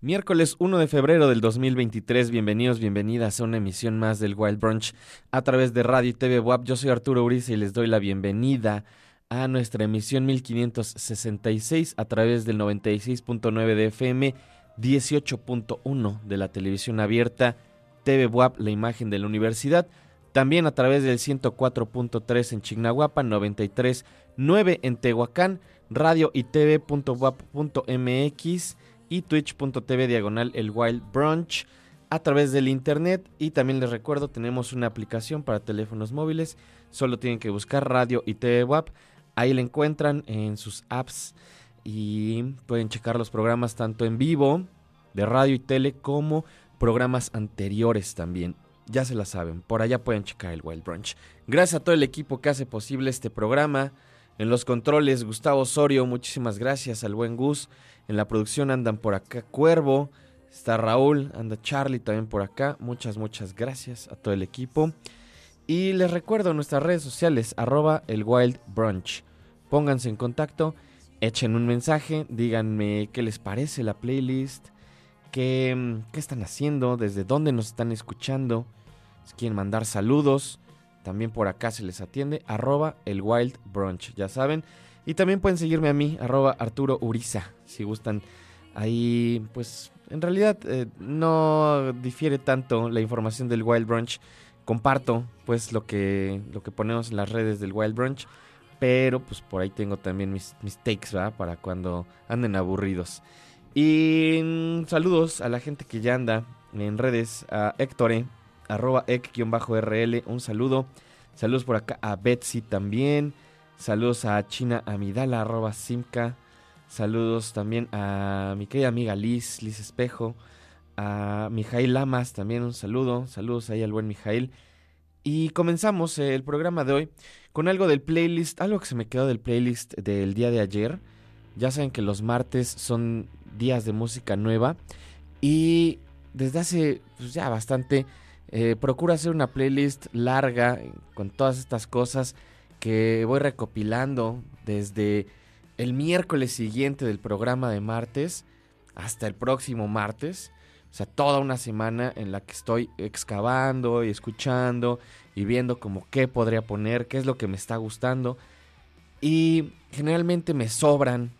Miércoles 1 de febrero del 2023, bienvenidos, bienvenidas a una emisión más del Wild Brunch a través de Radio y TV WAP. Yo soy Arturo Uriza y les doy la bienvenida a nuestra emisión 1566 a través del 96.9 de FM, 18.1 de la televisión abierta, TV WAP, la imagen de la universidad, también a través del 104.3 en Chignahuapa, 93.9 en Tehuacán, radio y tv.wap.mx y twitch.tv diagonal el Wild Brunch a través del internet. Y también les recuerdo tenemos una aplicación para teléfonos móviles. Solo tienen que buscar radio y TV WAP. Ahí la encuentran en sus apps y pueden checar los programas tanto en vivo de radio y tele como programas anteriores también. Ya se la saben por allá pueden checar el Wild Brunch. Gracias a todo el equipo que hace posible este programa en los controles Gustavo Osorio muchísimas gracias al buen Gus en la producción andan por acá Cuervo Está Raúl, anda Charlie también por acá. Muchas, muchas gracias a todo el equipo. Y les recuerdo nuestras redes sociales, arroba el Wild. Pónganse en contacto, echen un mensaje, díganme qué les parece la playlist, qué, qué están haciendo, desde dónde nos están escuchando. Si quieren mandar saludos, también por acá se les atiende, arroba el Wild Brunch, ya saben. Y también pueden seguirme a mí, arroba Arturo Uriza, si gustan ahí pues en realidad eh, no difiere tanto la información del Wild Brunch. Comparto pues lo que, lo que ponemos en las redes del Wild Brunch. Pero pues por ahí tengo también mis, takes, ¿verdad? Para cuando anden aburridos. Y mm, saludos a la gente que ya anda en redes. A Héctore, arroba ec-rl. Un saludo. Saludos por acá a Betsy también. Saludos a China Amidala, arroba Simca. Saludos también a mi querida amiga Liz, Liz Espejo. A Mijail Lamas también un saludo. Saludos ahí al buen Mijail. Y comenzamos el programa de hoy con algo del playlist, algo que se me quedó del playlist del día de ayer. Ya saben que los martes son días de música nueva. Y desde hace pues, ya bastante eh, procuro hacer una playlist larga con todas estas cosas que voy recopilando desde el miércoles siguiente del programa de martes hasta el próximo martes. O sea, toda una semana en la que estoy excavando y escuchando y viendo como qué podría poner, qué es lo que me está gustando. Y generalmente me sobran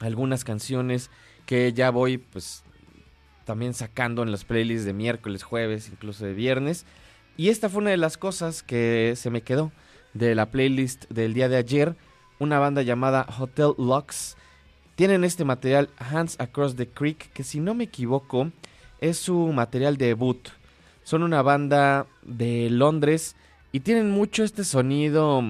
algunas canciones que ya voy pues también sacando en las playlists de miércoles, jueves, incluso de viernes. Y esta fue una de las cosas que se me quedó de la playlist del día de ayer una banda llamada Hotel Lux. Tienen este material Hands Across the Creek, que si no me equivoco es su material debut. Son una banda de Londres y tienen mucho este sonido,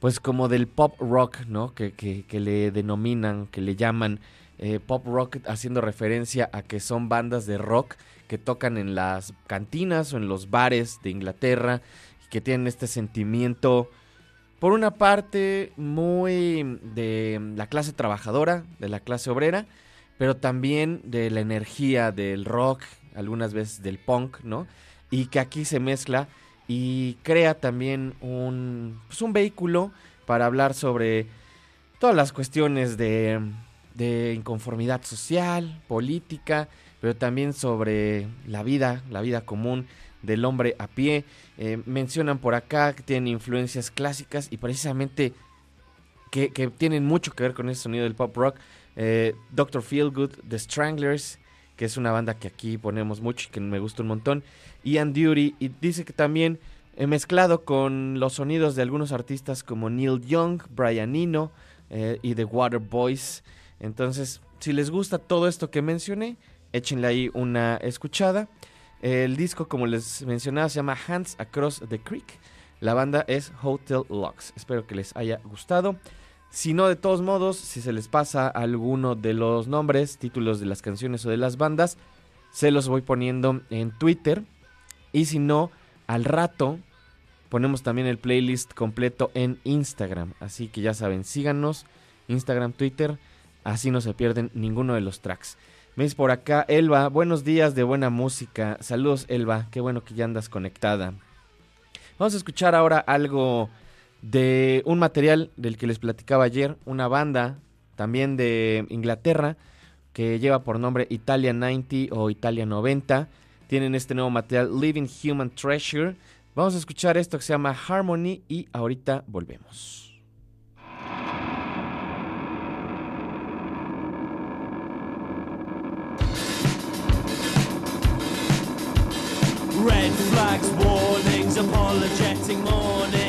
pues como del pop rock, ¿no? Que, que, le denominan, que le llaman eh, pop rock, haciendo referencia a que son bandas de rock que tocan en las cantinas o en los bares de Inglaterra, y que tienen este sentimiento por una parte muy de la clase trabajadora, de la clase obrera, pero también de la energía del rock, algunas veces del punk, ¿no? Y que aquí se mezcla y crea también un, pues un vehículo para hablar sobre todas las cuestiones de, de inconformidad social, política, pero también sobre la vida, la vida común del hombre a pie. Eh, mencionan por acá que tienen influencias clásicas y precisamente que, tienen mucho que ver con ese sonido del pop rock. Eh, Doctor Feelgood, The Stranglers, que es una banda que aquí ponemos mucho y que me gusta un montón. Ian Duty, y dice que también he mezclado con los sonidos de algunos artistas como Neil Young, Brian Eno eh, y The Water Boys. Entonces, si les gusta todo esto que mencioné, échenle ahí una escuchada. El disco, como les mencionaba, se llama Hands Across the Creek. La banda es Hotel Lux. Espero que les haya gustado. Si no, de todos modos, si se les pasa alguno de los nombres, títulos de las canciones o de las bandas, se los voy poniendo en Twitter. Y si no, al rato ponemos también el playlist completo en Instagram. Así que ya saben, síganos, Instagram, Twitter, así no se pierden ninguno de los tracks. Dice por acá, Elba, buenos días de buena música. Saludos, Elba, qué bueno que ya andas conectada. Vamos a escuchar ahora algo de un material del que les platicaba ayer, una banda también de Inglaterra que lleva por nombre Italia 90 o Italia 90. Tienen este nuevo material Living Human Treasure. Vamos a escuchar esto que se llama Harmony y ahorita volvemos. Red flags, warnings, apologetic mornings,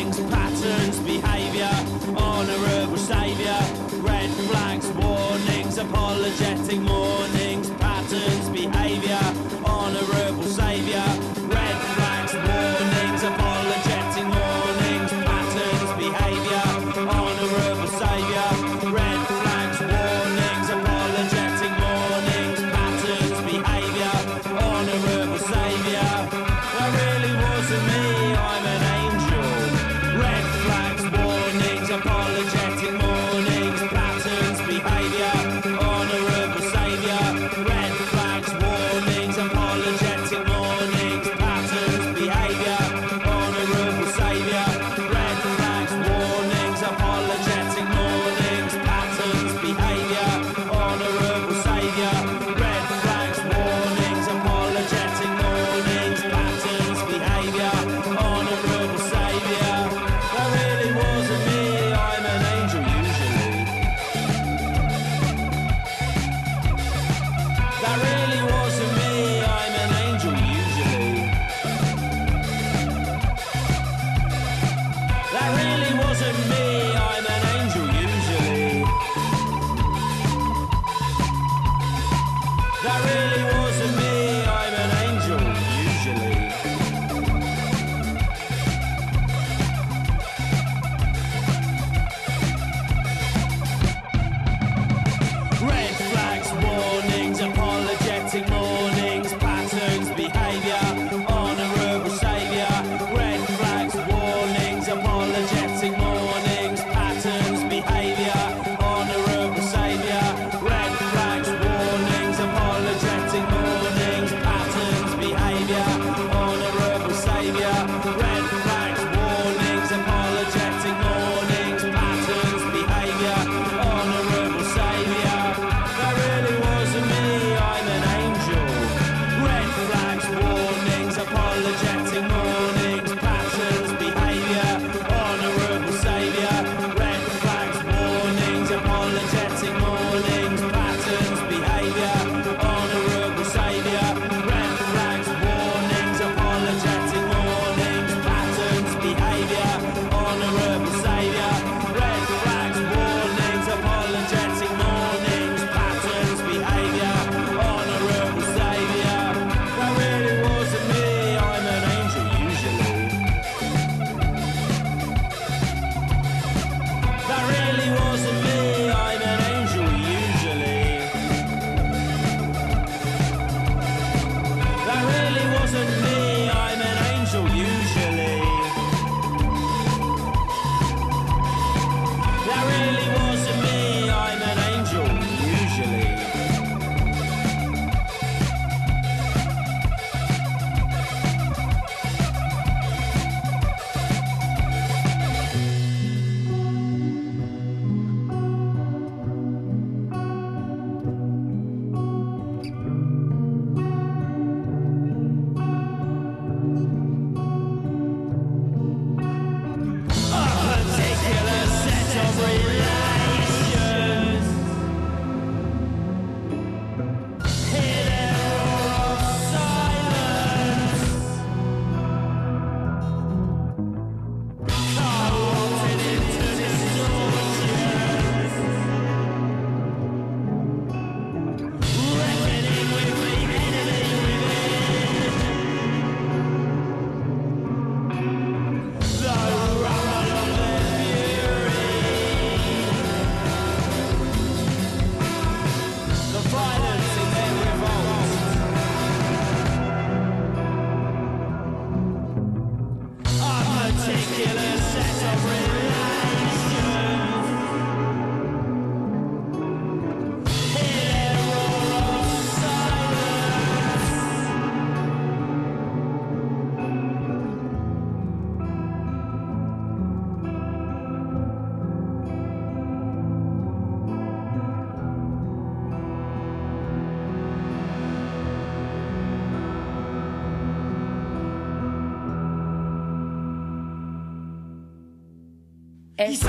S.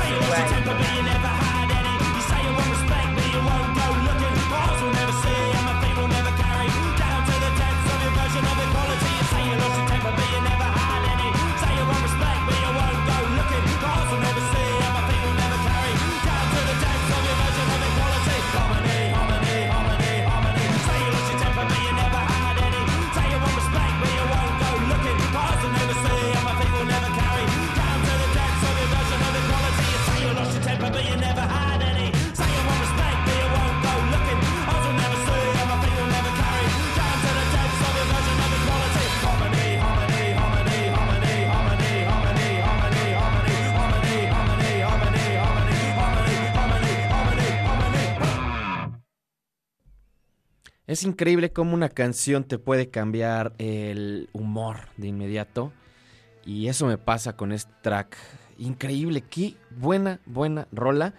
Es increíble cómo una canción te puede cambiar el humor de inmediato. Y eso me pasa con este track. Increíble, qué buena, buena rola.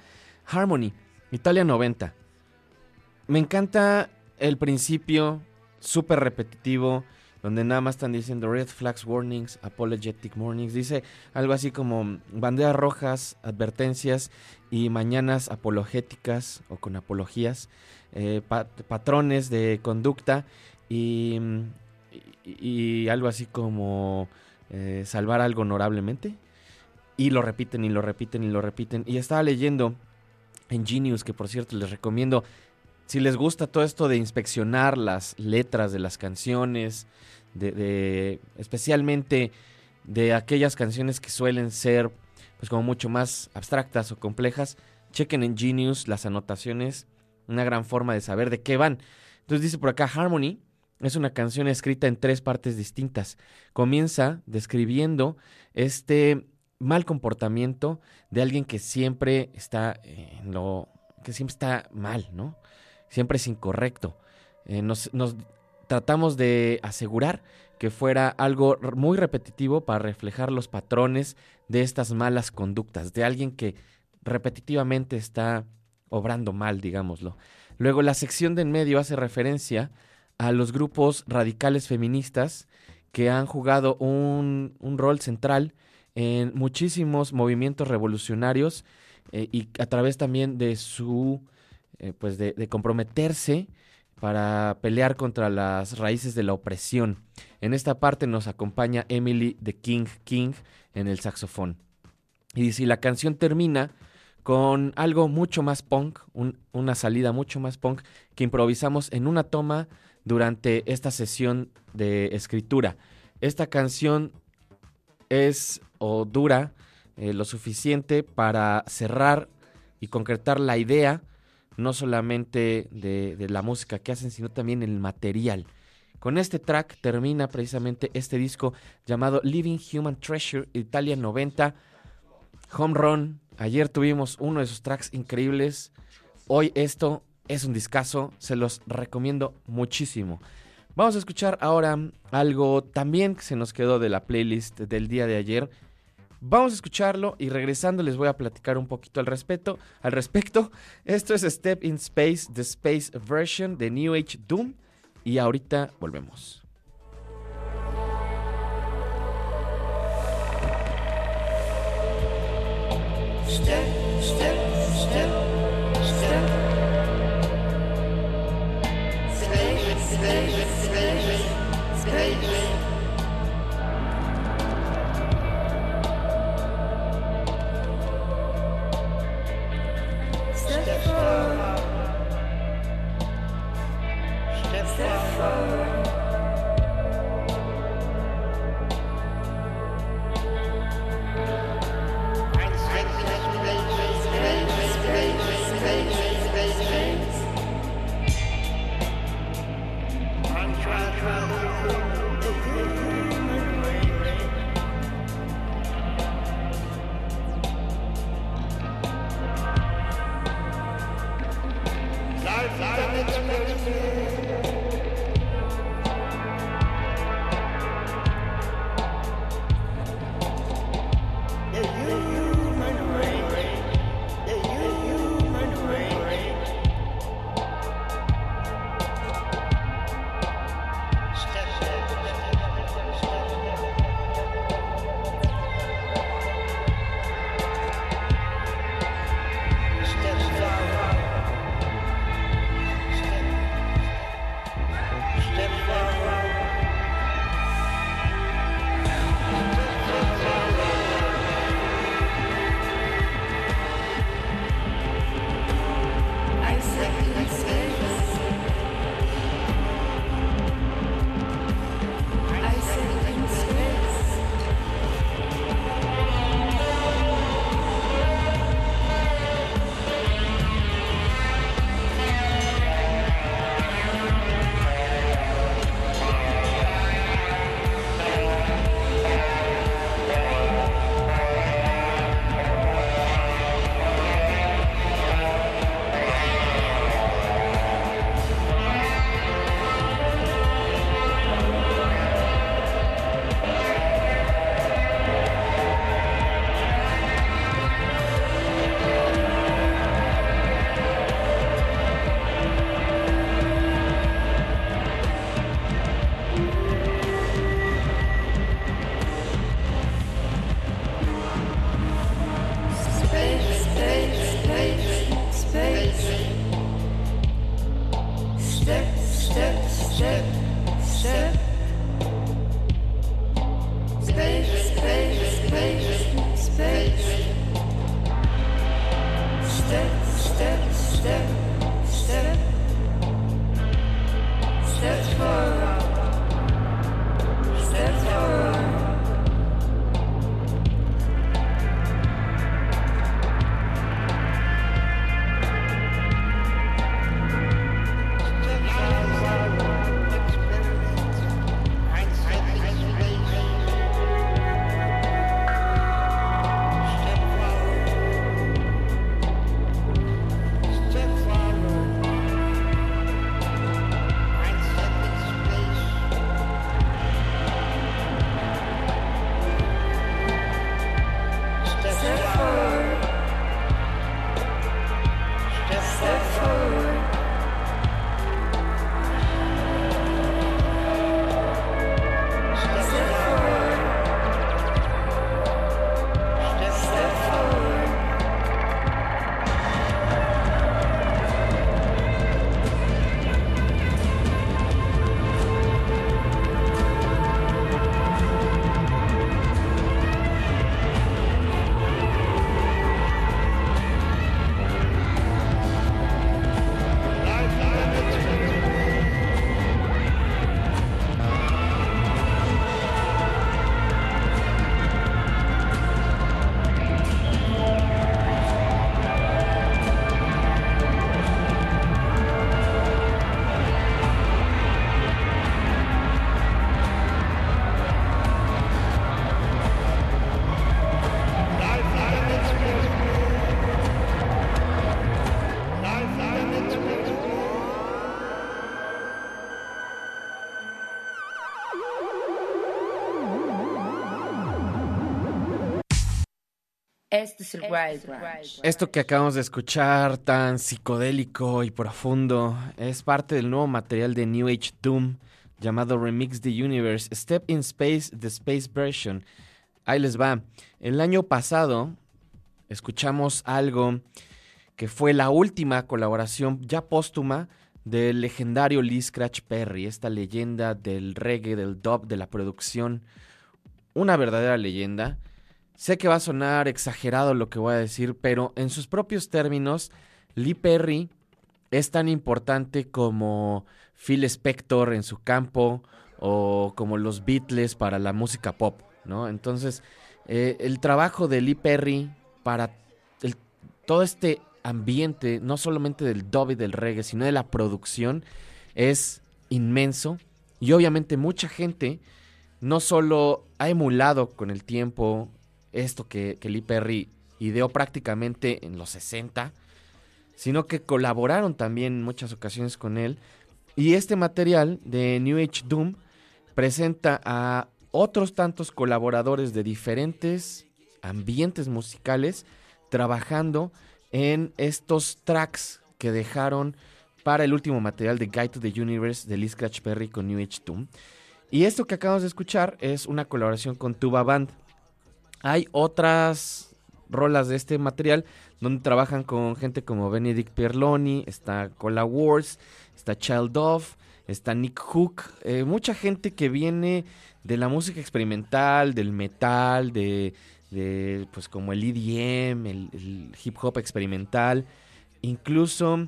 Harmony, Italia 90. Me encanta el principio, súper repetitivo, donde nada más están diciendo red flags warnings, apologetic warnings. Dice algo así como banderas rojas, advertencias y mañanas apologéticas o con apologías, eh, pa- patrones de conducta y, y- y algo así como eh, salvar algo honorablemente. Y lo repiten y lo repiten y lo repiten. Y estaba leyendo en Genius, que por cierto les recomiendo, si les gusta todo esto de inspeccionar las letras de las canciones, de, especialmente de aquellas canciones que suelen ser pues como mucho más abstractas o complejas, chequen en Genius las anotaciones, una gran forma de saber de qué van. Entonces dice por acá Harmony es una canción escrita en tres partes distintas. Comienza describiendo este mal comportamiento de alguien que siempre está en lo que siempre está mal, ¿no? Siempre es incorrecto. Eh, nos, tratamos de asegurar que fuera algo muy repetitivo para reflejar los patrones de estas malas conductas, de alguien que repetitivamente está obrando mal, digámoslo. Luego la sección de en medio hace referencia a los grupos radicales feministas que han jugado un, un rol central en muchísimos movimientos revolucionarios eh, y a través también de su, eh, pues de, comprometerse para pelear contra las raíces de la opresión. En esta parte nos acompaña Emily de King King en el saxofón. Y si la canción termina con algo mucho más punk, un- una salida mucho más punk que improvisamos en una toma durante esta sesión de escritura. Esta canción es o dura eh, lo suficiente para cerrar y concretar la idea, no solamente de, la música que hacen, sino también el material. Con este track termina precisamente este disco llamado Living Human Treasure Italia 90. Home Run. Ayer tuvimos uno de esos tracks increíbles. Hoy esto es un discazo. Se los recomiendo muchísimo. Vamos a escuchar ahora algo también que se nos quedó de la playlist del día de ayer. Vamos a escucharlo y regresando les voy a platicar un poquito al respecto. Al respecto, esto es Step in Space, the Space Version de New Age Doom. Y ahorita volvemos. Este es el Wild Branch. Esto que acabamos de escuchar, tan psicodélico y profundo, es parte del nuevo material de New Age Doom llamado Remix the Universe, Step in Space, The Space Version. Ahí les va. El año pasado escuchamos algo que fue la última colaboración ya póstuma del legendario Lee Scratch Perry, esta leyenda del reggae, del dub, de la producción. Una verdadera leyenda. Sé que va a sonar exagerado lo que voy a decir, pero en sus propios términos, Lee Perry es tan importante como Phil Spector en su campo o como los Beatles para la música pop, ¿no? Entonces, eh, el trabajo de Lee Perry para todo este ambiente, no solamente del dub y del reggae, sino de la producción, es inmenso. Y obviamente mucha gente no solo ha emulado con el tiempo esto que, que Lee Perry ideó prácticamente en los 60, sino que colaboraron también en muchas ocasiones con él. Y este material de New Age Doom presenta a otros tantos colaboradores de diferentes ambientes musicales trabajando en estos tracks que dejaron para el último material de Guide to the Universe de Lee Scratch Perry con New Age Doom. Y esto que acabamos de escuchar es una colaboración con Tuba Band. Hay otras rolas de este material donde trabajan con gente como Benedict Pierloni, está Cola Wars, está Child of, está Nick Hook, eh, mucha gente que viene de la música experimental, del metal, de, pues como el EDM, el, el hip hop experimental, incluso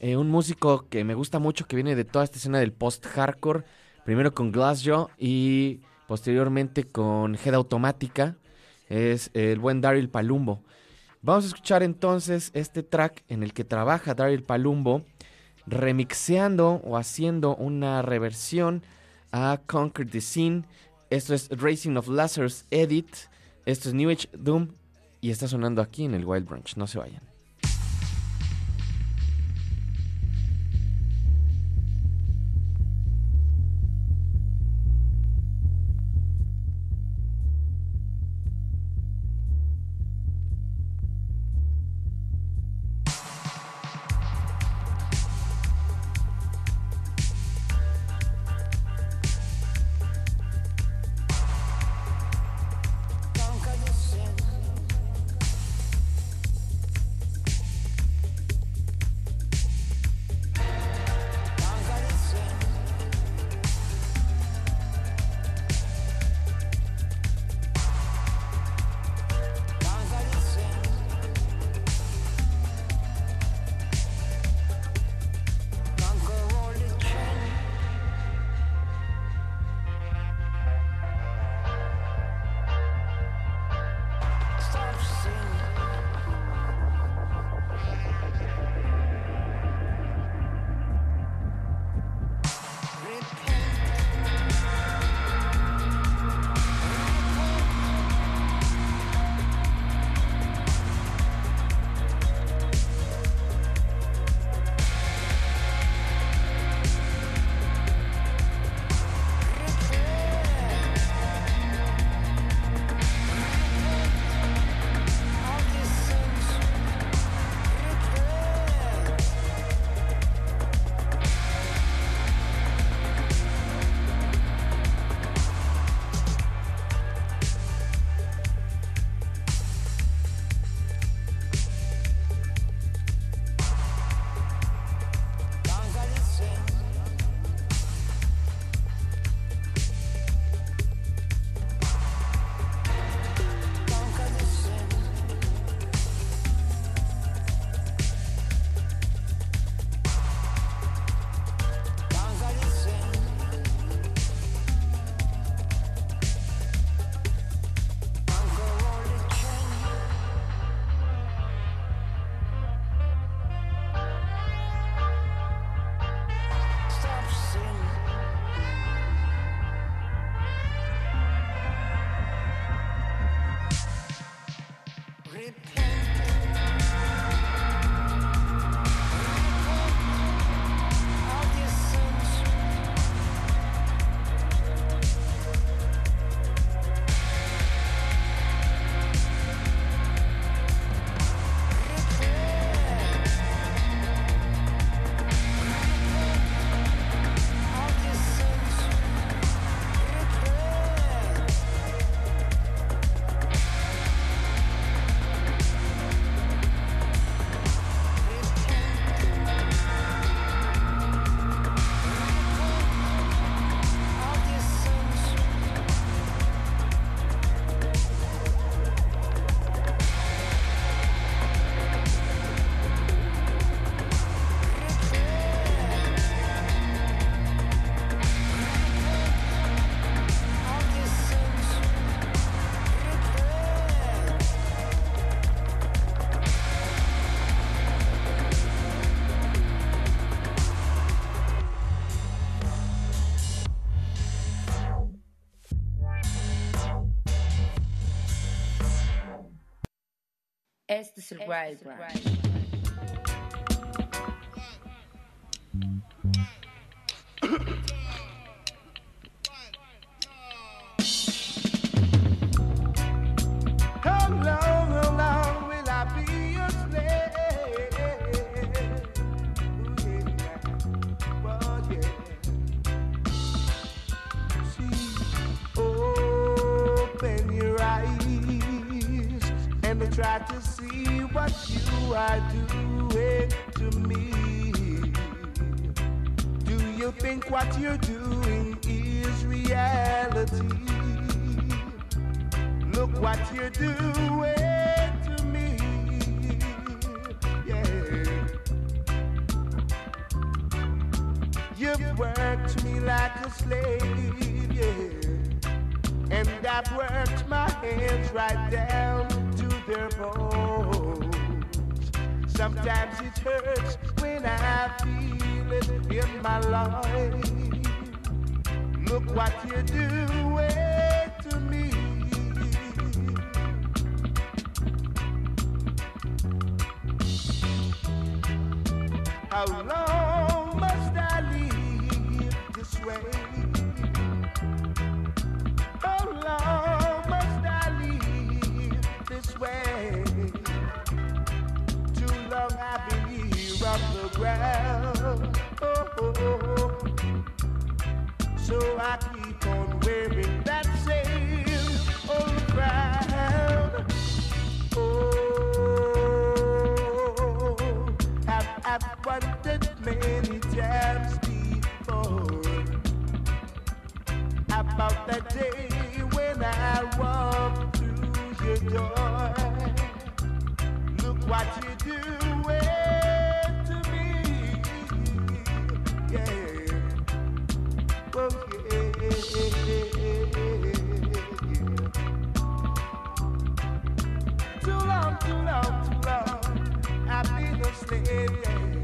eh, un músico que me gusta mucho que viene de toda esta escena del post-hardcore, primero con Glassjaw y posteriormente con Head Automática, es el buen Daryl Palumbo. Vamos a escuchar entonces este track en el que trabaja Daryl Palumbo remixeando o haciendo una reversión a Conquer the Scene. Esto es Racing of Lazarus Edit. Esto es New Age Doom y está sonando aquí en el Wild Branch. No se vayan. Este Survivor. slave.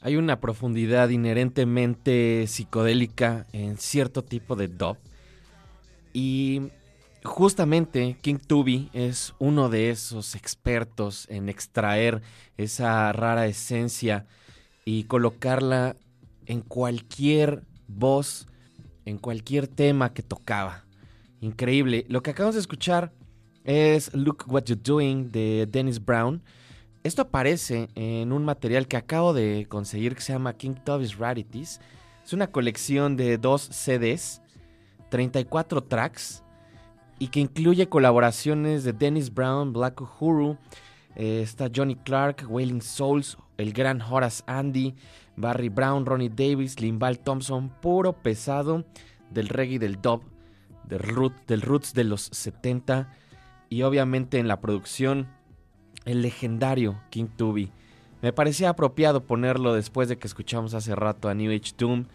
Hay una profundidad inherentemente psicodélica en cierto tipo de dub. Y justamente King Tubi es uno de esos expertos en extraer esa rara esencia y colocarla en cualquier voz, en cualquier tema que tocaba. Increíble. Lo que acabamos de escuchar es Look What You're Doing de Dennis Brown. Esto aparece en un material que acabo de conseguir que se llama King Tubby's Rarities. Es una colección de dos CDs, 34 tracks, y que incluye colaboraciones de Dennis Brown, Black Uhuru, eh, está Johnny Clark, Wailing Souls, el gran Horace Andy, Barry Brown, Ronnie Davis, Limbal Thompson, puro pesado del reggae del dub, del, del roots de los 70, y obviamente en la producción el legendario King Tubi. Me parecía apropiado ponerlo después de que escuchamos hace rato a New Age Doom,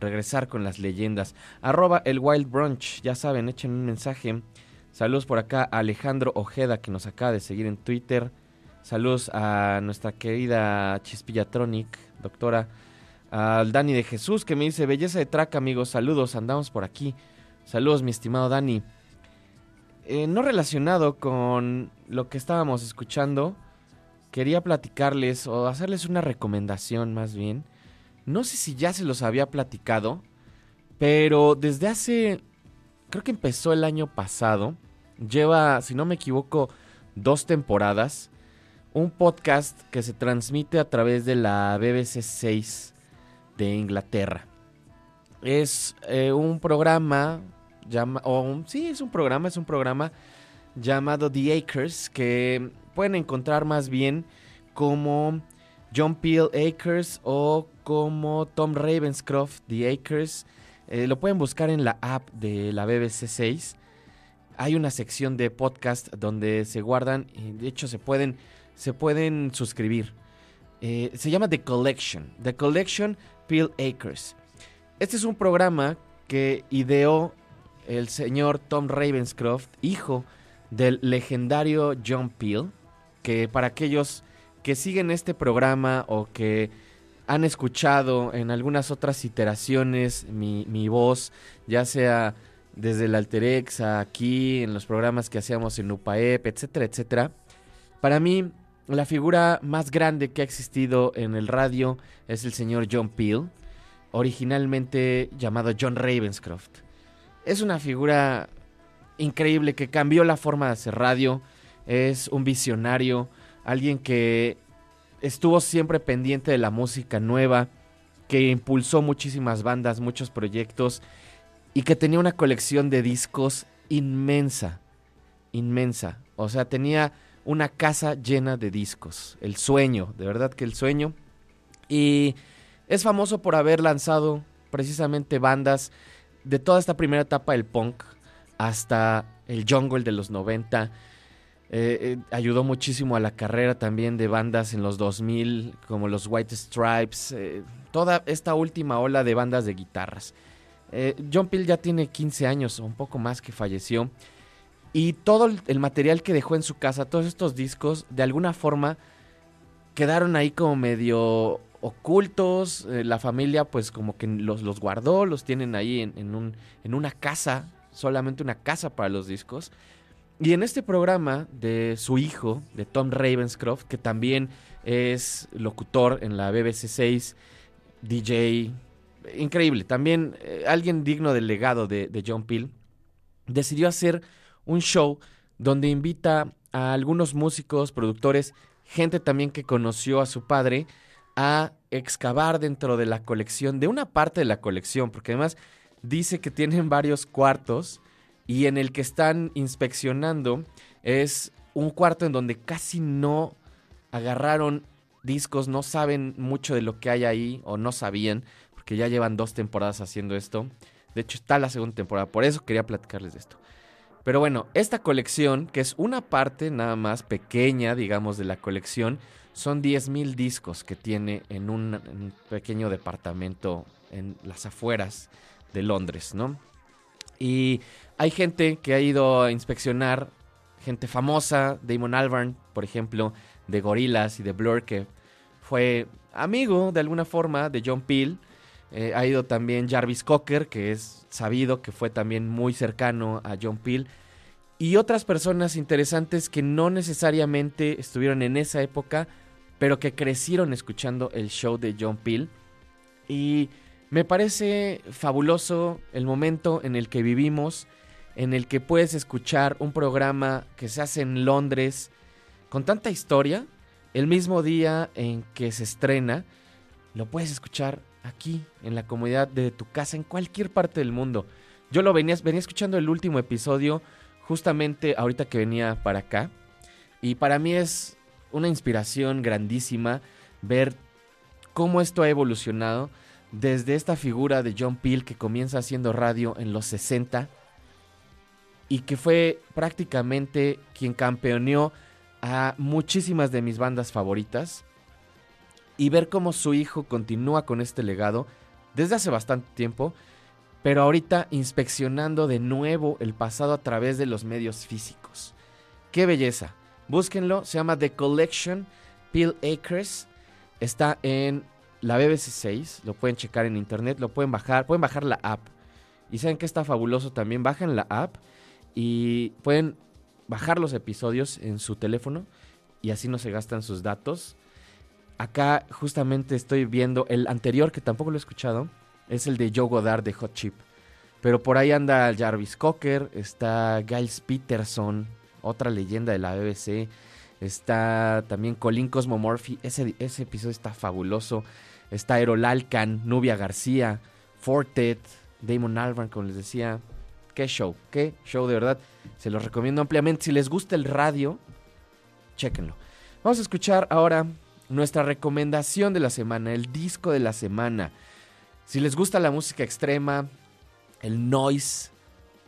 regresar con las leyendas. Arroba el Wild Brunch, ya saben, echen un mensaje. Saludos por acá a Alejandro Ojeda que nos acaba de seguir en Twitter. Saludos a nuestra querida Chispillatronic, doctora. Al Dani de Jesús que me dice, belleza de track amigos, saludos, andamos por aquí. Saludos mi estimado Dani. Eh, no relacionado con lo que estábamos escuchando, quería platicarles o hacerles una recomendación más bien. No sé si ya se los había platicado, pero desde hace, creo que empezó el año pasado, lleva, si no me equivoco, dos temporadas, un podcast que se transmite a través de la BBC 6 de Inglaterra. Es eh, un programa, llama, o sí, es un programa, es un programa llamado The Acres, que pueden encontrar más bien como John Peel Acres o como Tom Ravenscroft The Acres. Eh, lo pueden buscar en la app de la BBC 6. Hay una sección de podcast donde se guardan y de hecho se pueden, se pueden suscribir. Eh, se llama The Collection. The Collection Peel Acres. Este es un programa que ideó el señor Tom Ravenscroft, hijo del legendario John Peel, que para aquellos que siguen este programa o que han escuchado en algunas otras iteraciones mi, voz, ya sea desde el Alterex aquí, en los programas que hacíamos en UPAEP, etcétera, etcétera. Para mí, la figura más grande que ha existido en el radio es el señor John Peel, originalmente llamado John Ravenscroft. Es una figura increíble que cambió la forma de hacer radio, es un visionario, alguien que estuvo siempre pendiente de la música nueva, que impulsó muchísimas bandas, muchos proyectos y que tenía una colección de discos inmensa, inmensa. O sea, tenía una casa llena de discos, el sueño, de verdad que el sueño. Y es famoso por haber lanzado precisamente bandas de toda esta primera etapa del punk hasta el jungle de los 90. Eh, eh, ayudó muchísimo a la carrera también de bandas en los 2000 como los White Stripes, eh, toda esta última ola de bandas de guitarras. John Peel ya tiene 15 años un poco más que falleció y todo el material que dejó en su casa, todos estos discos, de alguna forma quedaron ahí como medio ocultos, eh, la familia pues como que los, los guardó, los tienen ahí en, en un, en una casa, solamente una casa para los discos. Y en este programa de su hijo, de Tom Ravenscroft, que también es locutor en la BBC 6, DJ, increíble, también eh, alguien digno del legado de, de John Peel, decidió hacer un show donde invita a algunos músicos, productores, gente también que conoció a su padre, a excavar dentro de la colección, de una parte de la colección, porque además dice que tienen varios cuartos y en el que están inspeccionando es un cuarto en donde casi no agarraron discos, no saben mucho de lo que hay ahí o no sabían, porque ya llevan dos temporadas haciendo esto. De hecho, está la segunda temporada, por eso quería platicarles de esto. Pero bueno, esta colección, que es una parte nada más pequeña, digamos, de la colección, son 10.000 discos que tiene en un, pequeño departamento en las afueras de Londres, ¿no? Y hay gente que ha ido a inspeccionar, gente famosa, Damon Albarn, por ejemplo, de Gorillaz y de Blur, que fue amigo de alguna forma de John Peel. Eh, ha ido también Jarvis Cocker, que es sabido que fue también muy cercano a John Peel. Y otras personas interesantes que no necesariamente estuvieron en esa época, pero que crecieron escuchando el show de John Peel. Y me parece fabuloso el momento en el que vivimos, en el que puedes escuchar un programa que se hace en Londres con tanta historia, el mismo día en que se estrena, lo puedes escuchar aquí, en la comodidad de tu casa, en cualquier parte del mundo. Yo lo venía, venía escuchando el último episodio justamente ahorita que venía para acá. Y para mí es una inspiración grandísima ver cómo esto ha evolucionado desde esta figura de John Peel que comienza haciendo radio en los 60 y que fue prácticamente quien campeoneó a muchísimas de mis bandas favoritas y ver cómo su hijo continúa con este legado desde hace bastante tiempo, pero ahorita inspeccionando de nuevo el pasado a través de los medios físicos. ¡Qué belleza! Búsquenlo, se llama The Collection Peel Acres. Está en la BBC 6, lo pueden checar en internet, lo pueden bajar, pueden bajar la app. Y saben que está fabuloso también, bajan la app y pueden bajar los episodios en su teléfono y así no se gastan sus datos. Acá justamente estoy viendo el anterior que tampoco lo he escuchado, es el de Joe Goddard de Hot Chip. Pero por ahí anda Jarvis Cocker, está Giles Peterson, otra leyenda de la BBC. Está también Colin Cosmo Murphy, ese, ese episodio está fabuloso. Está Errol Alcan, Nubia García, Fortet, Damon Albarn, como les decía. Qué show, qué show de verdad. Se los recomiendo ampliamente. Si les gusta el radio, chéquenlo. Vamos a escuchar ahora nuestra recomendación de la semana, el disco de la semana. Si les gusta la música extrema, el noise,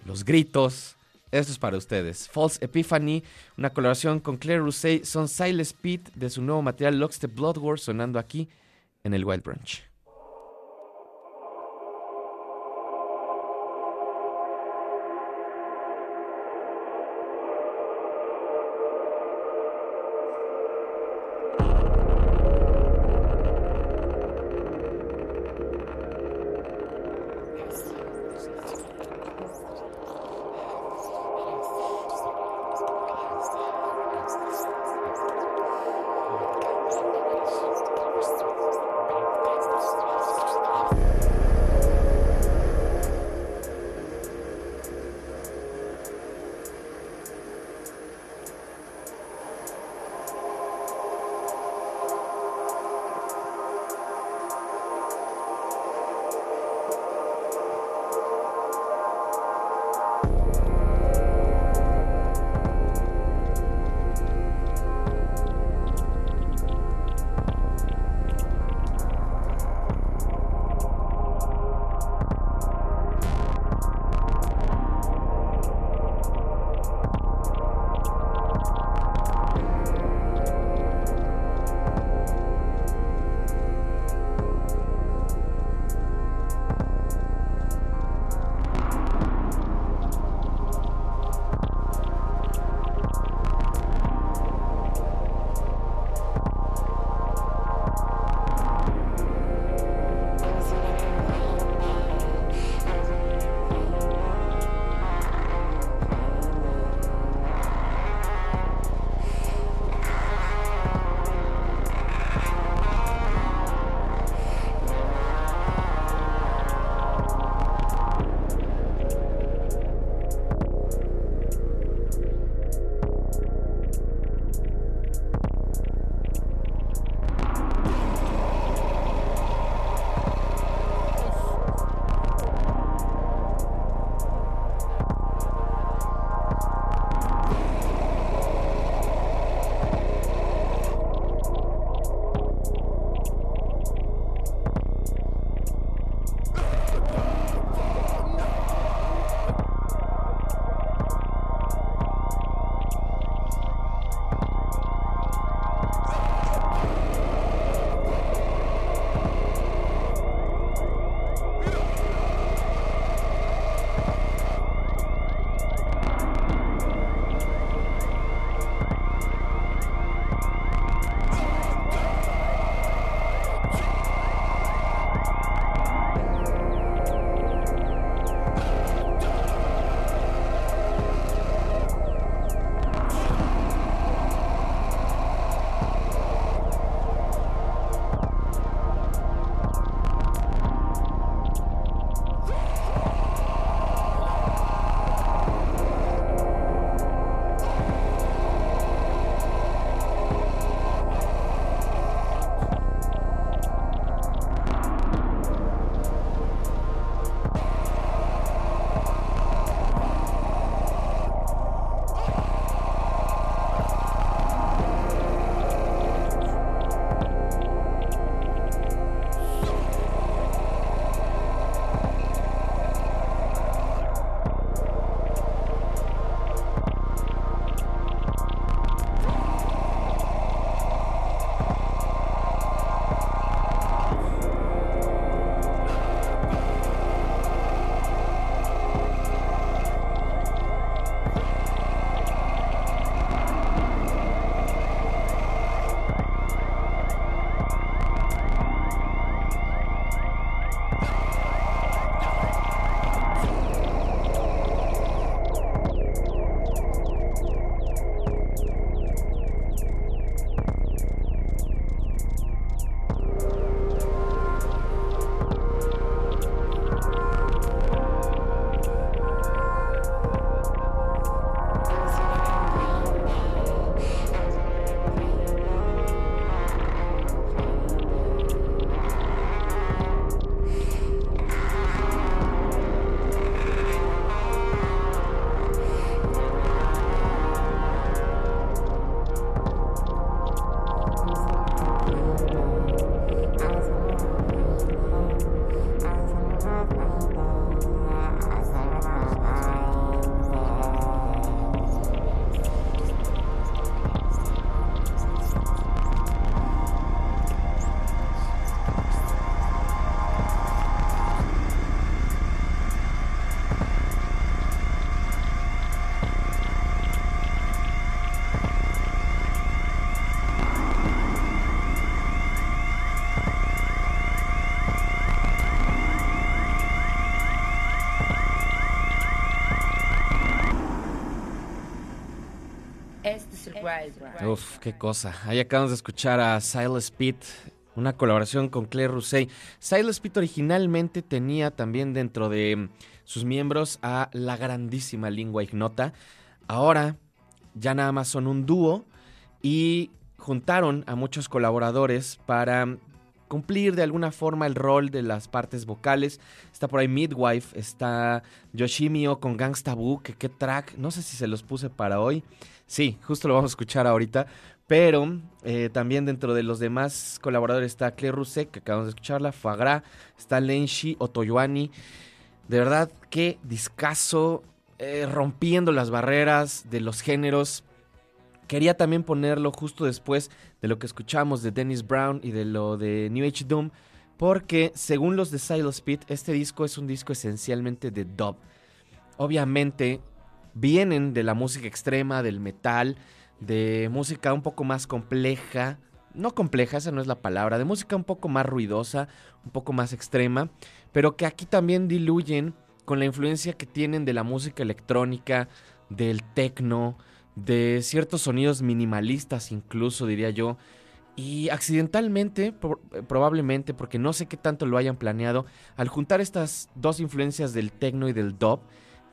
los gritos, esto es para ustedes. False Epiphany, una colaboración con Claire Rousseau, son Silas Pete de su nuevo material Lockstep Blood War sonando aquí en el Wild Branch. Branch. Uf, qué cosa. Ahí acabamos de escuchar a Silas Pitt, una colaboración con Claire Rousseau. Silas Pitt originalmente tenía también dentro de sus miembros a la grandísima lingua ignota. Ahora ya nada más son un dúo y juntaron a muchos colaboradores para cumplir de alguna forma el rol de las partes vocales. Está por ahí Midwife, está Yoshimio con Gangsta Boo, que qué track, no sé si se los puse para hoy. Sí, justo lo vamos a escuchar ahorita. Pero eh, también dentro de los demás colaboradores está Claire Rousseau, que acabamos de escucharla, Fagra, está Lenshi, Otoyoani. De verdad, qué discazo, eh, rompiendo las barreras de los géneros. Quería también ponerlo justo después de lo que escuchamos de Dennis Brown y de lo de New Age Doom, porque según los de Silas Pitt, este disco es un disco esencialmente de dub. Obviamente vienen de la música extrema, del metal, de música un poco más compleja, no compleja, esa no es la palabra, de música un poco más ruidosa, un poco más extrema, pero que aquí también diluyen con la influencia que tienen de la música electrónica, del techno, de ciertos sonidos minimalistas incluso diría yo, y accidentalmente, eh, probablemente, porque no sé qué tanto lo hayan planeado, al juntar estas dos influencias del techno y del dub,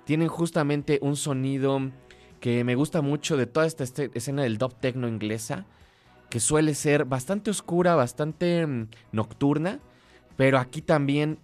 tienen justamente un sonido que me gusta mucho de toda esta este- escena del dub techno inglesa, que suele ser bastante oscura, bastante mm, nocturna, pero aquí también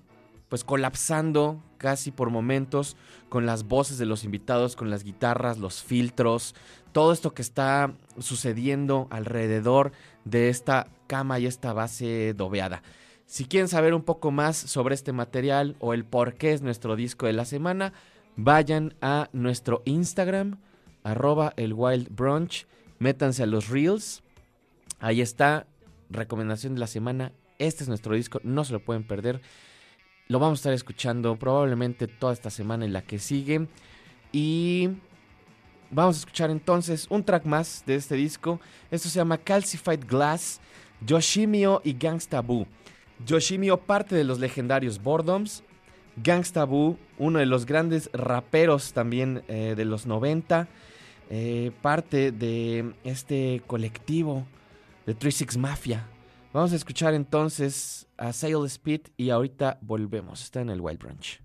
pues colapsando casi por momentos con las voces de los invitados, con las guitarras, los filtros, todo esto que está sucediendo alrededor de esta cama y esta base dobeada. Si quieren saber un poco más sobre este material o el por qué es nuestro disco de la semana, vayan a nuestro Instagram, arroba el Wild Brunch, métanse a los Reels, ahí está, recomendación de la semana, este es nuestro disco, no se lo pueden perder, lo vamos a estar escuchando probablemente toda esta semana en la que sigue y vamos a escuchar entonces un track más de este disco, esto se llama Calcified Glass, Yoshimio y Gangsta Boo. Yoshimio parte de los legendarios Boredoms, Gangsta Boo, uno de los grandes raperos también eh, de los 90, eh, parte de este colectivo de 36 Mafia. Vamos a escuchar entonces a Sail Speed y ahorita volvemos. Está en el Wild Branch.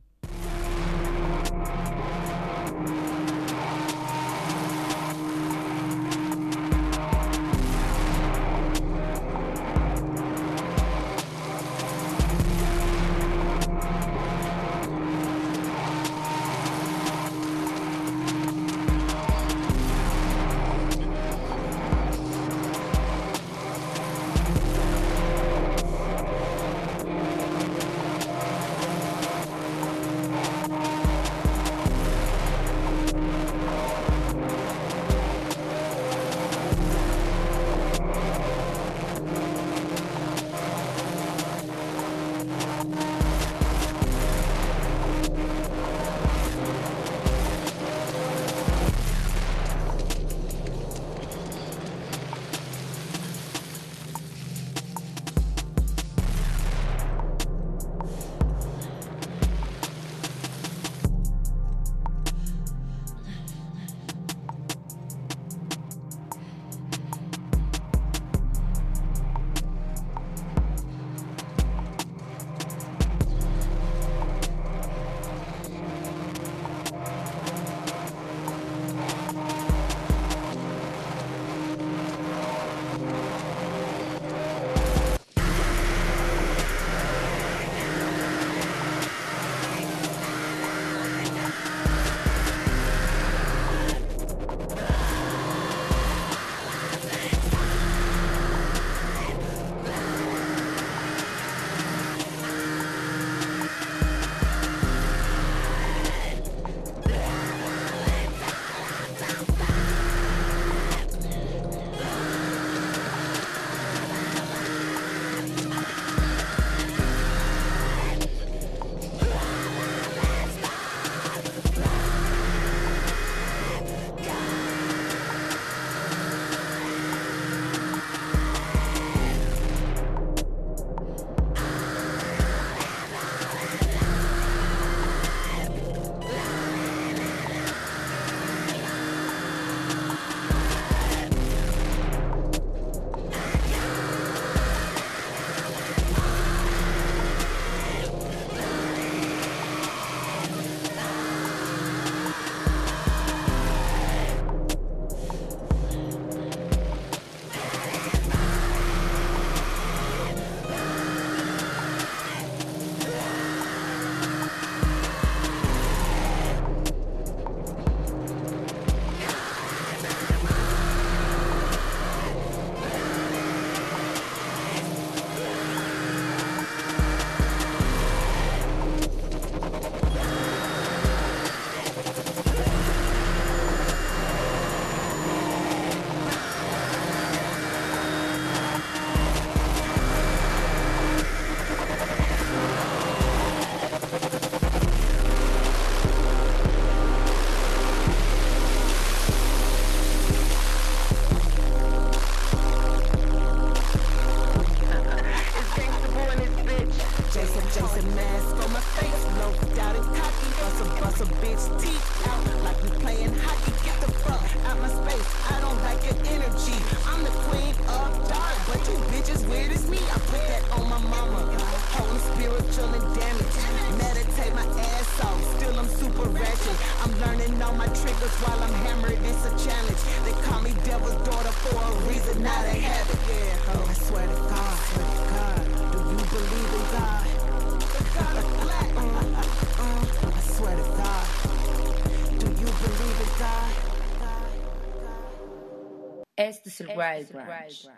Este es el Wild Branch. Este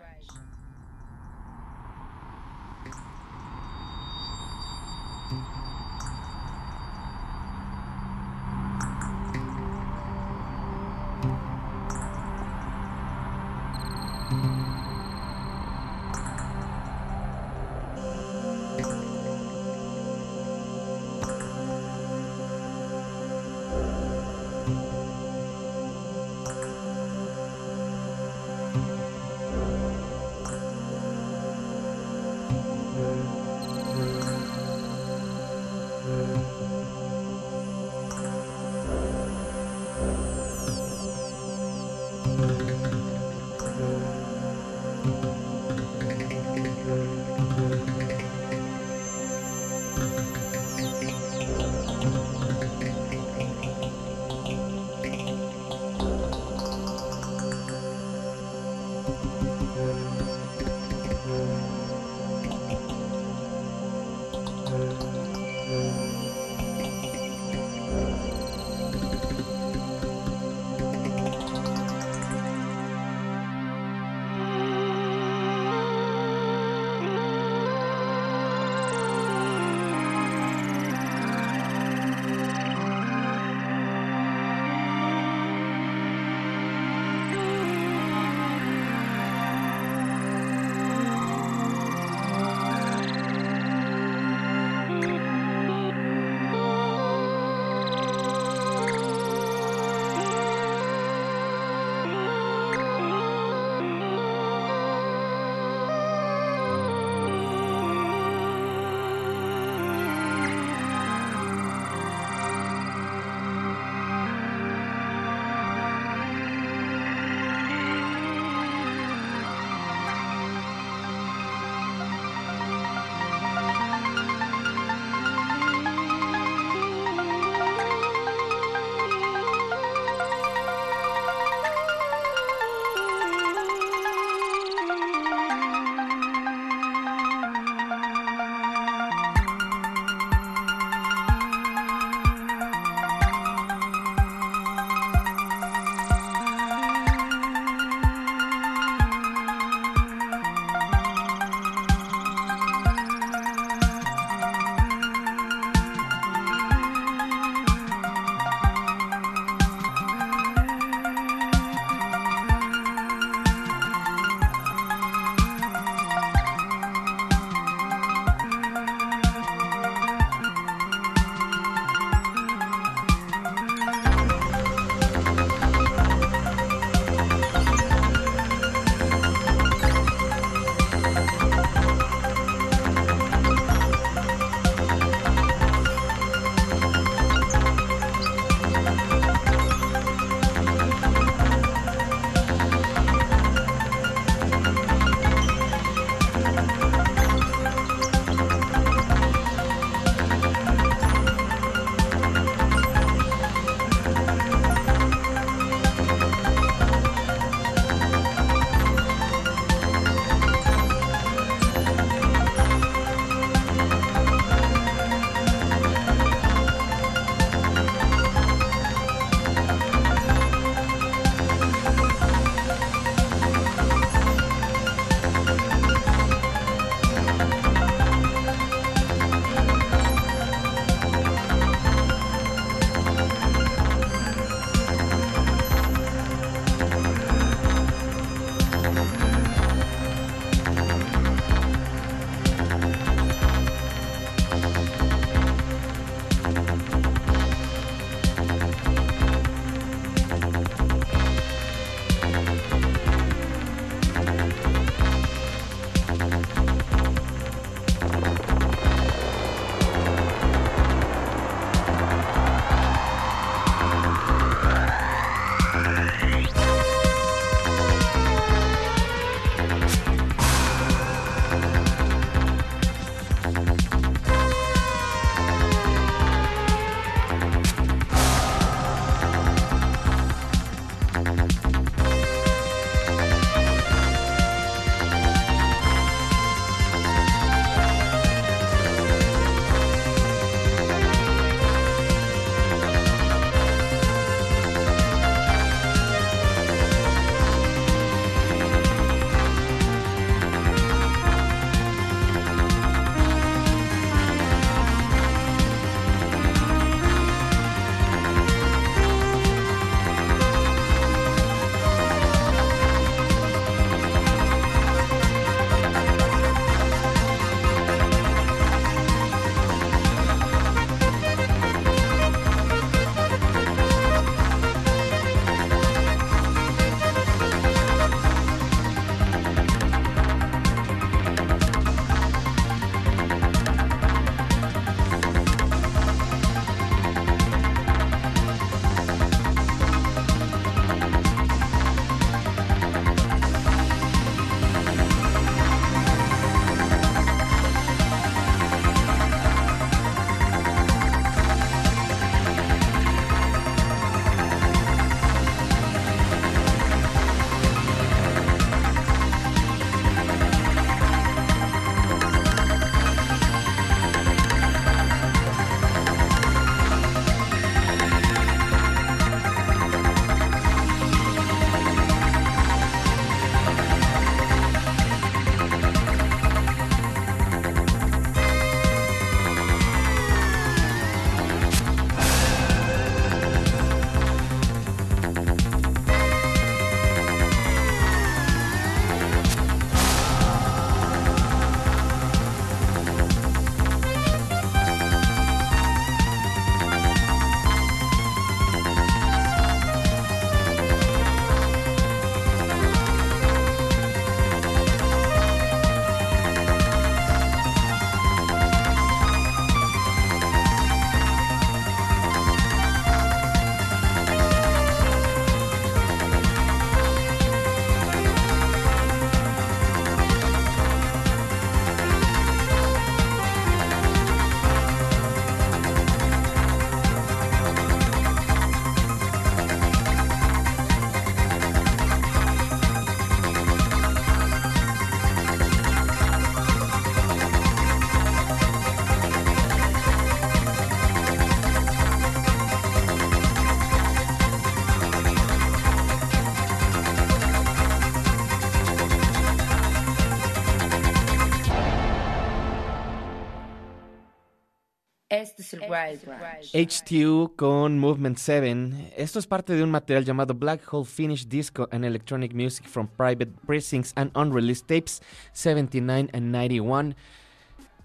H2 con Movement 7. Esto es parte de un material llamado Black Hole Finish Disco and Electronic Music from Private Precincts and Unreleased Tapes 79 and 91.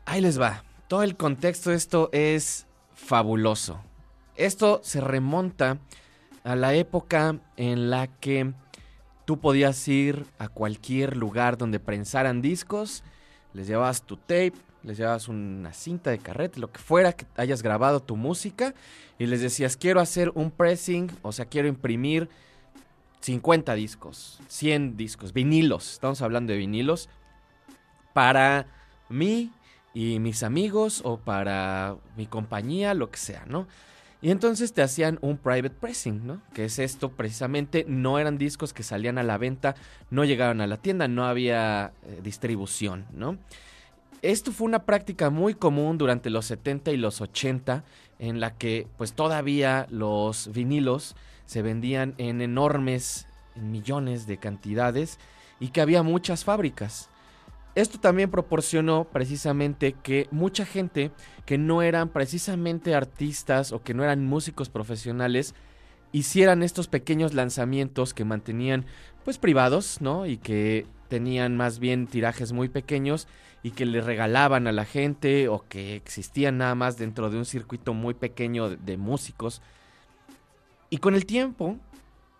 Ahí les va. Todo el contexto de esto es fabuloso. Esto se remonta a la época en la que tú podías ir a cualquier lugar donde prensaran discos, les llevabas tu tape, les llevabas una cinta de carrete, lo que fuera que hayas grabado tu música y les decías, quiero hacer un pressing, o sea, quiero imprimir 50 discos, 100 discos, vinilos, estamos hablando de vinilos, para mí y mis amigos o para mi compañía, lo que sea, ¿no? Y entonces te hacían un private pressing, ¿no? Que es esto precisamente, no eran discos que salían a la venta, no llegaban a la tienda, no había eh, distribución, ¿no? Esto fue una práctica muy común durante los 70 y los 80, en la que pues todavía los vinilos se vendían en enormes, en millones de cantidades y que había muchas fábricas. Esto también proporcionó precisamente que mucha gente que no eran precisamente artistas o que no eran músicos profesionales hicieran estos pequeños lanzamientos que mantenían pues privados, ¿no? Y que tenían más bien tirajes muy pequeños y que le regalaban a la gente o que existían nada más dentro de un circuito muy pequeño de, de músicos. Y con el tiempo,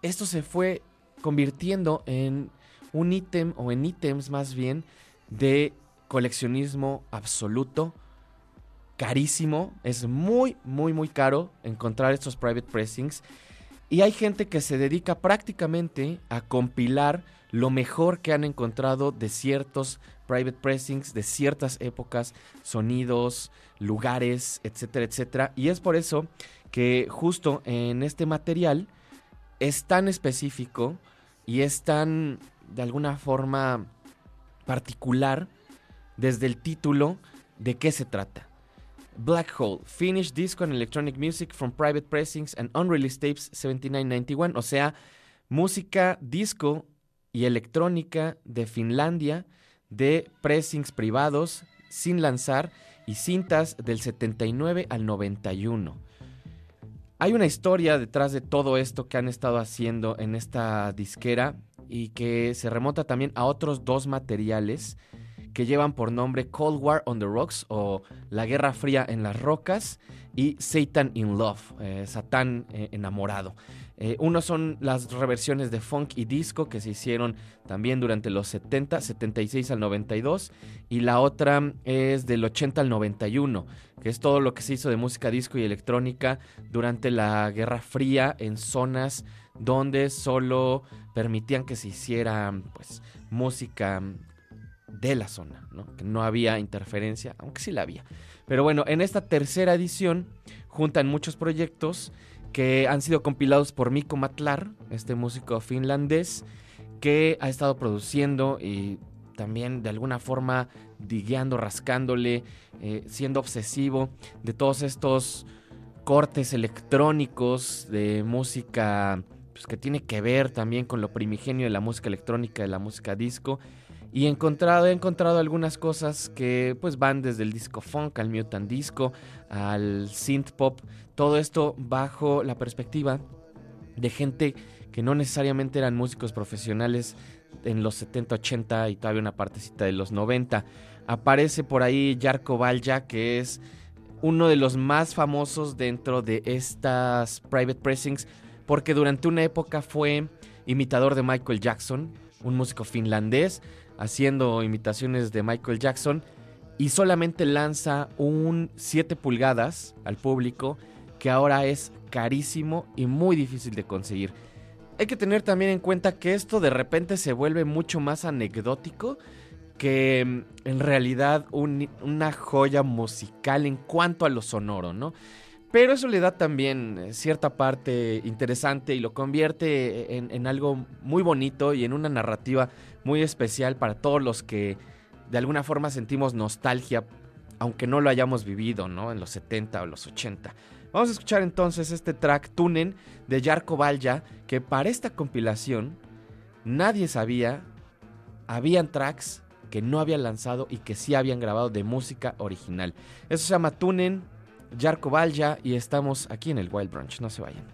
esto se fue convirtiendo en un ítem o en ítems más bien de coleccionismo absoluto, carísimo, es muy, muy, muy caro encontrar estos private pressings y hay gente que se dedica prácticamente a compilar lo mejor que han encontrado de ciertos private pressings, de ciertas épocas, sonidos, lugares, etcétera, etcétera. Y es por eso que justo en este material es tan específico y es tan, de alguna forma, particular desde el título de qué se trata. Black Hole, Finnish Disco and Electronic Music from Private Pressings and Unreleased Tapes 7991, o sea, música disco y electrónica de Finlandia de pressings privados sin lanzar y cintas del 79 al 91. Hay una historia detrás de todo esto que han estado haciendo en esta disquera y que se remonta también a otros dos materiales que llevan por nombre Cold War on the Rocks o La Guerra Fría en las Rocas y Satan in Love, eh, Satán eh, enamorado. Eh, uno son las reversiones de funk y disco que se hicieron también durante los 70, 76 al 92 y la otra es del 80 al 91, que es todo lo que se hizo de música disco y electrónica durante la Guerra Fría en zonas donde solo permitían que se hiciera pues música de la zona, ¿no? que no había interferencia, aunque sí la había. Pero bueno, en esta tercera edición juntan muchos proyectos que han sido compilados por Mikko Matlar, este músico finlandés, que ha estado produciendo y también de alguna forma digueando, rascándole, eh, siendo obsesivo de todos estos cortes electrónicos de música pues, que tiene que ver también con lo primigenio de la música electrónica, de la música disco. Y he encontrado, he encontrado algunas cosas que pues van desde el disco funk al mutant disco, al synth pop, todo esto bajo la perspectiva de gente que no necesariamente eran músicos profesionales en los 70, 80 y todavía una partecita de los 90. Aparece por ahí Jarko Valja, que es uno de los más famosos dentro de estas private pressings, porque durante una época fue imitador de Michael Jackson, un músico finlandés, haciendo imitaciones de Michael Jackson y solamente lanza un 7 pulgadas al público que ahora es carísimo y muy difícil de conseguir. Hay que tener también en cuenta que esto de repente se vuelve mucho más anecdótico que mm, en realidad un- una joya musical en cuanto a lo sonoro, ¿no? Pero eso le da también eh, cierta parte interesante y lo convierte en, en algo muy bonito y en una narrativa muy especial para todos los que de alguna forma sentimos nostalgia, aunque no lo hayamos vivido, ¿no? En los 70 o los 80. Vamos a escuchar entonces este track Tunen de Jarko Valja, que para esta compilación nadie sabía, habían tracks que no habían lanzado y que sí habían grabado de música original. Eso se llama Tunen, Jarko Valja y estamos aquí en el Wild Brunch, no se vayan.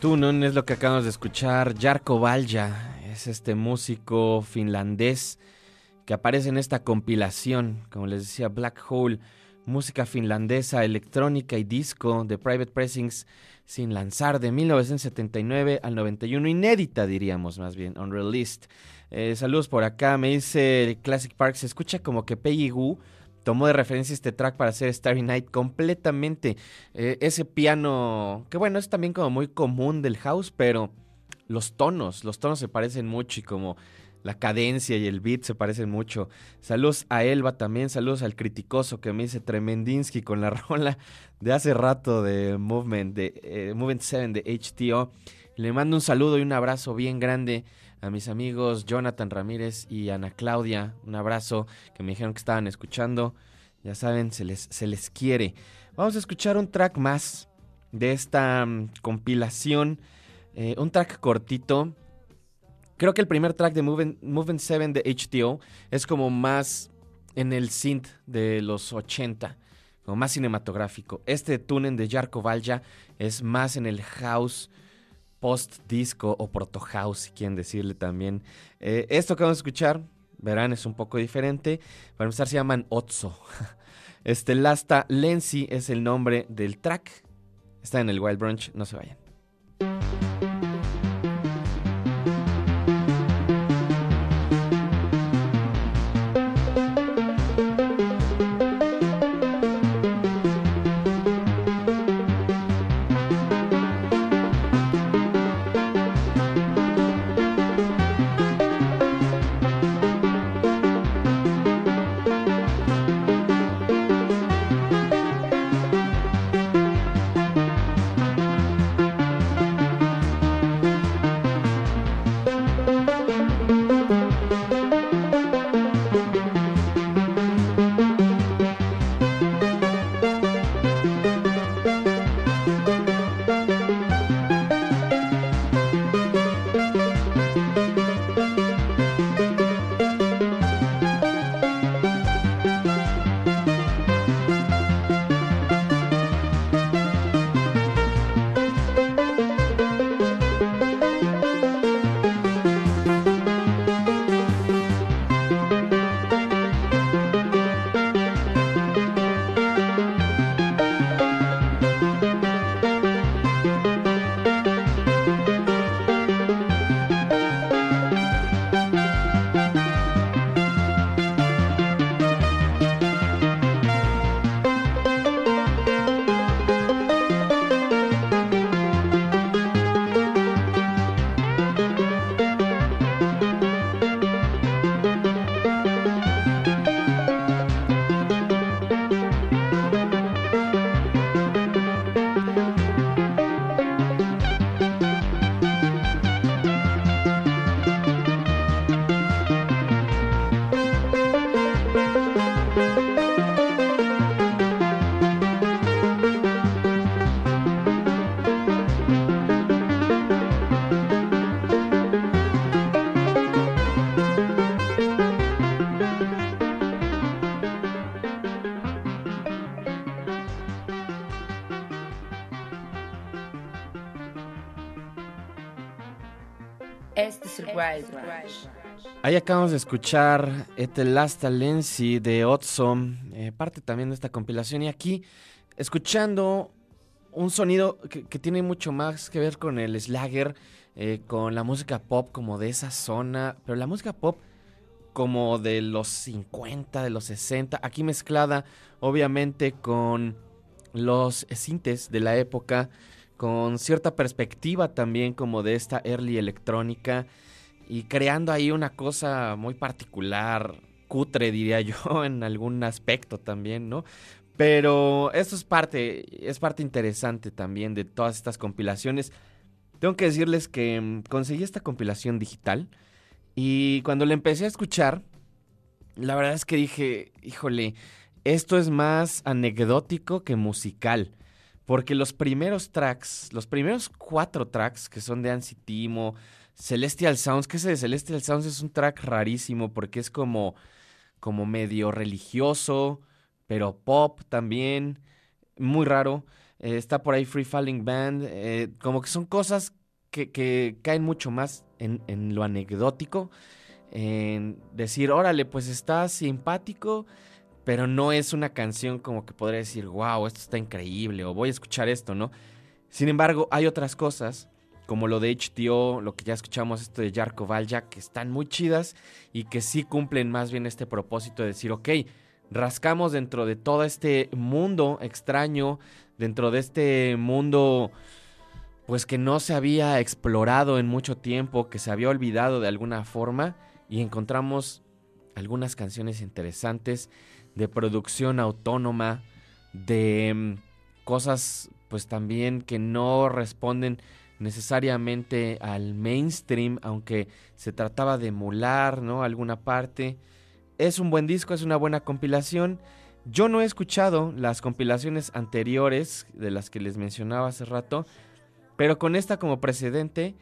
Tunun es lo que acabamos de escuchar. Jarko Valja es este músico finlandés que aparece en esta compilación, como les decía, Black Hole, música finlandesa, electrónica y disco de Private Pressings sin lanzar de 1979 al 91, inédita diríamos más bien, unreleased. Eh, saludos por acá, me dice Classic Park, se escucha como que Peggy Goo tomó de referencia este track para hacer Starry Night completamente. Eh, ese piano, que bueno, es también como muy común del house, pero los tonos, los tonos se parecen mucho y como la cadencia y el beat se parecen mucho. Saludos a Elba también, saludos al criticoso que me dice Tremendinsky con la rola de hace rato de Movement, de eh, Movement 7 de HTO. Le mando un saludo y un abrazo bien grande a mis amigos Jonathan Ramírez y Ana Claudia. Un abrazo que me dijeron que estaban escuchando. Ya saben, se les, se les quiere. Vamos a escuchar un track más de esta mm, compilación. Eh, un track cortito. Creo que el primer track de Movement, Movement 7 de HTO es como más en el synth de los 80, como más cinematográfico. Este tunen de Jarko Valja es más en el house post-disco o proto-house, si quieren decirle también. Eh, esto que vamos a escuchar, verán, es un poco diferente. Para empezar, se llaman Otso. Este Lasta Lenzi es el nombre del track. Está en el Wild Brunch, no se vayan. Escuchar este Last Lenzi de Otsom, eh, parte también de esta compilación. Y aquí, escuchando un sonido que, que tiene mucho más que ver con el slagger, eh, con la música pop como de esa zona, pero la música pop como de los 50, de los 60, aquí mezclada obviamente con los sintes de la época, con cierta perspectiva también como de esta early electrónica y creando ahí una cosa muy particular, cutre diría yo en algún aspecto también, ¿no? Pero esto es parte, es parte interesante también de todas estas compilaciones. Tengo que decirles que mm, conseguí esta compilación digital y cuando la empecé a escuchar, la verdad es que dije, híjole, esto es más anecdótico que musical. Porque los primeros tracks, los primeros cuatro tracks que son de Ansi Timo, Celestial Sounds, que ese de Celestial Sounds es un track rarísimo porque es como, como medio religioso, pero pop también, muy raro. eh, está por ahí Free Falling Band, eh, como que son cosas que, que caen mucho más en, en lo anecdótico, en decir, órale, pues está simpático, pero no es una canción como que podría decir, wow, esto está increíble, o voy a escuchar esto, ¿no? Sin embargo, hay otras cosas, como lo de HTO, lo que ya escuchamos, esto de Jarko Valja, que están muy chidas y que sí cumplen más bien este propósito de decir, ok, rascamos dentro de todo este mundo extraño, dentro de este mundo pues que no se había explorado en mucho tiempo, que se había olvidado de alguna forma y encontramos algunas canciones interesantes de producción autónoma, de mm, cosas pues también que no responden necesariamente al mainstream, aunque se trataba de emular, ¿no? Alguna parte. Es un buen disco, es una buena compilación. Yo no he escuchado las compilaciones anteriores de las que les mencionaba hace rato, pero con esta como precedente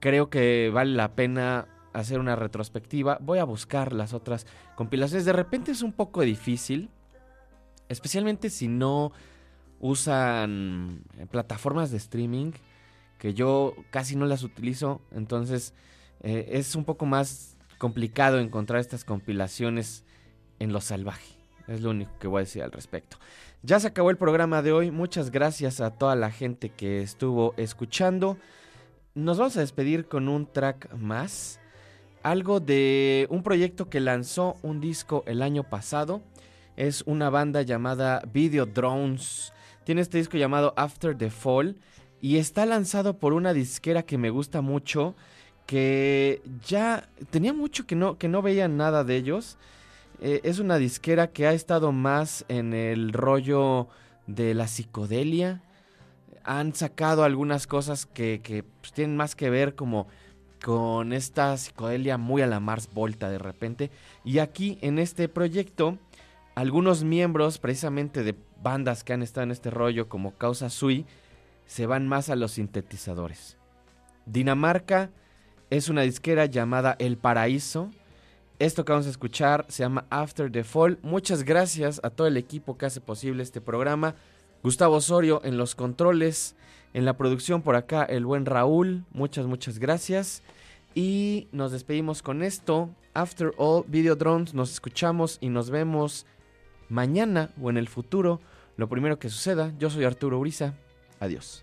creo que vale la pena hacer una retrospectiva. Voy a buscar las otras compilaciones. De repente es un poco difícil, especialmente si no usan plataformas de streaming, que yo casi no las utilizo, entonces eh, es un poco más complicado encontrar estas compilaciones en lo salvaje. Es lo único que voy a decir al respecto. Ya se acabó el programa de hoy. Muchas gracias a toda la gente que estuvo escuchando. Nos vamos a despedir con un track más. Algo de un proyecto que lanzó un disco el año pasado. Es una banda llamada Video Drones. Tiene este disco llamado After the Fall. Y está lanzado por una disquera que me gusta mucho. Que ya tenía mucho que no, que no nada de ellos. Eh, es una disquera que ha estado más en el rollo de la psicodelia. Han sacado algunas cosas que, que, pues, tienen más que ver como con esta psicodelia muy a la Mars Volta de repente. Y aquí en este proyecto, algunos miembros precisamente de bandas que han estado en este rollo como Causa Sui, se van más a los sintetizadores. Dinamarca es una disquera llamada El Paraíso. Esto que vamos a escuchar se llama After the Fall. Muchas gracias a todo el equipo que hace posible este programa. Gustavo Osorio en los controles, en la producción por acá el buen Raúl. Muchas, muchas gracias. Y nos despedimos con esto. After All Video Drones, nos escuchamos y nos vemos mañana o en el futuro. Lo primero que suceda. Yo soy Arturo Uriza. Adiós.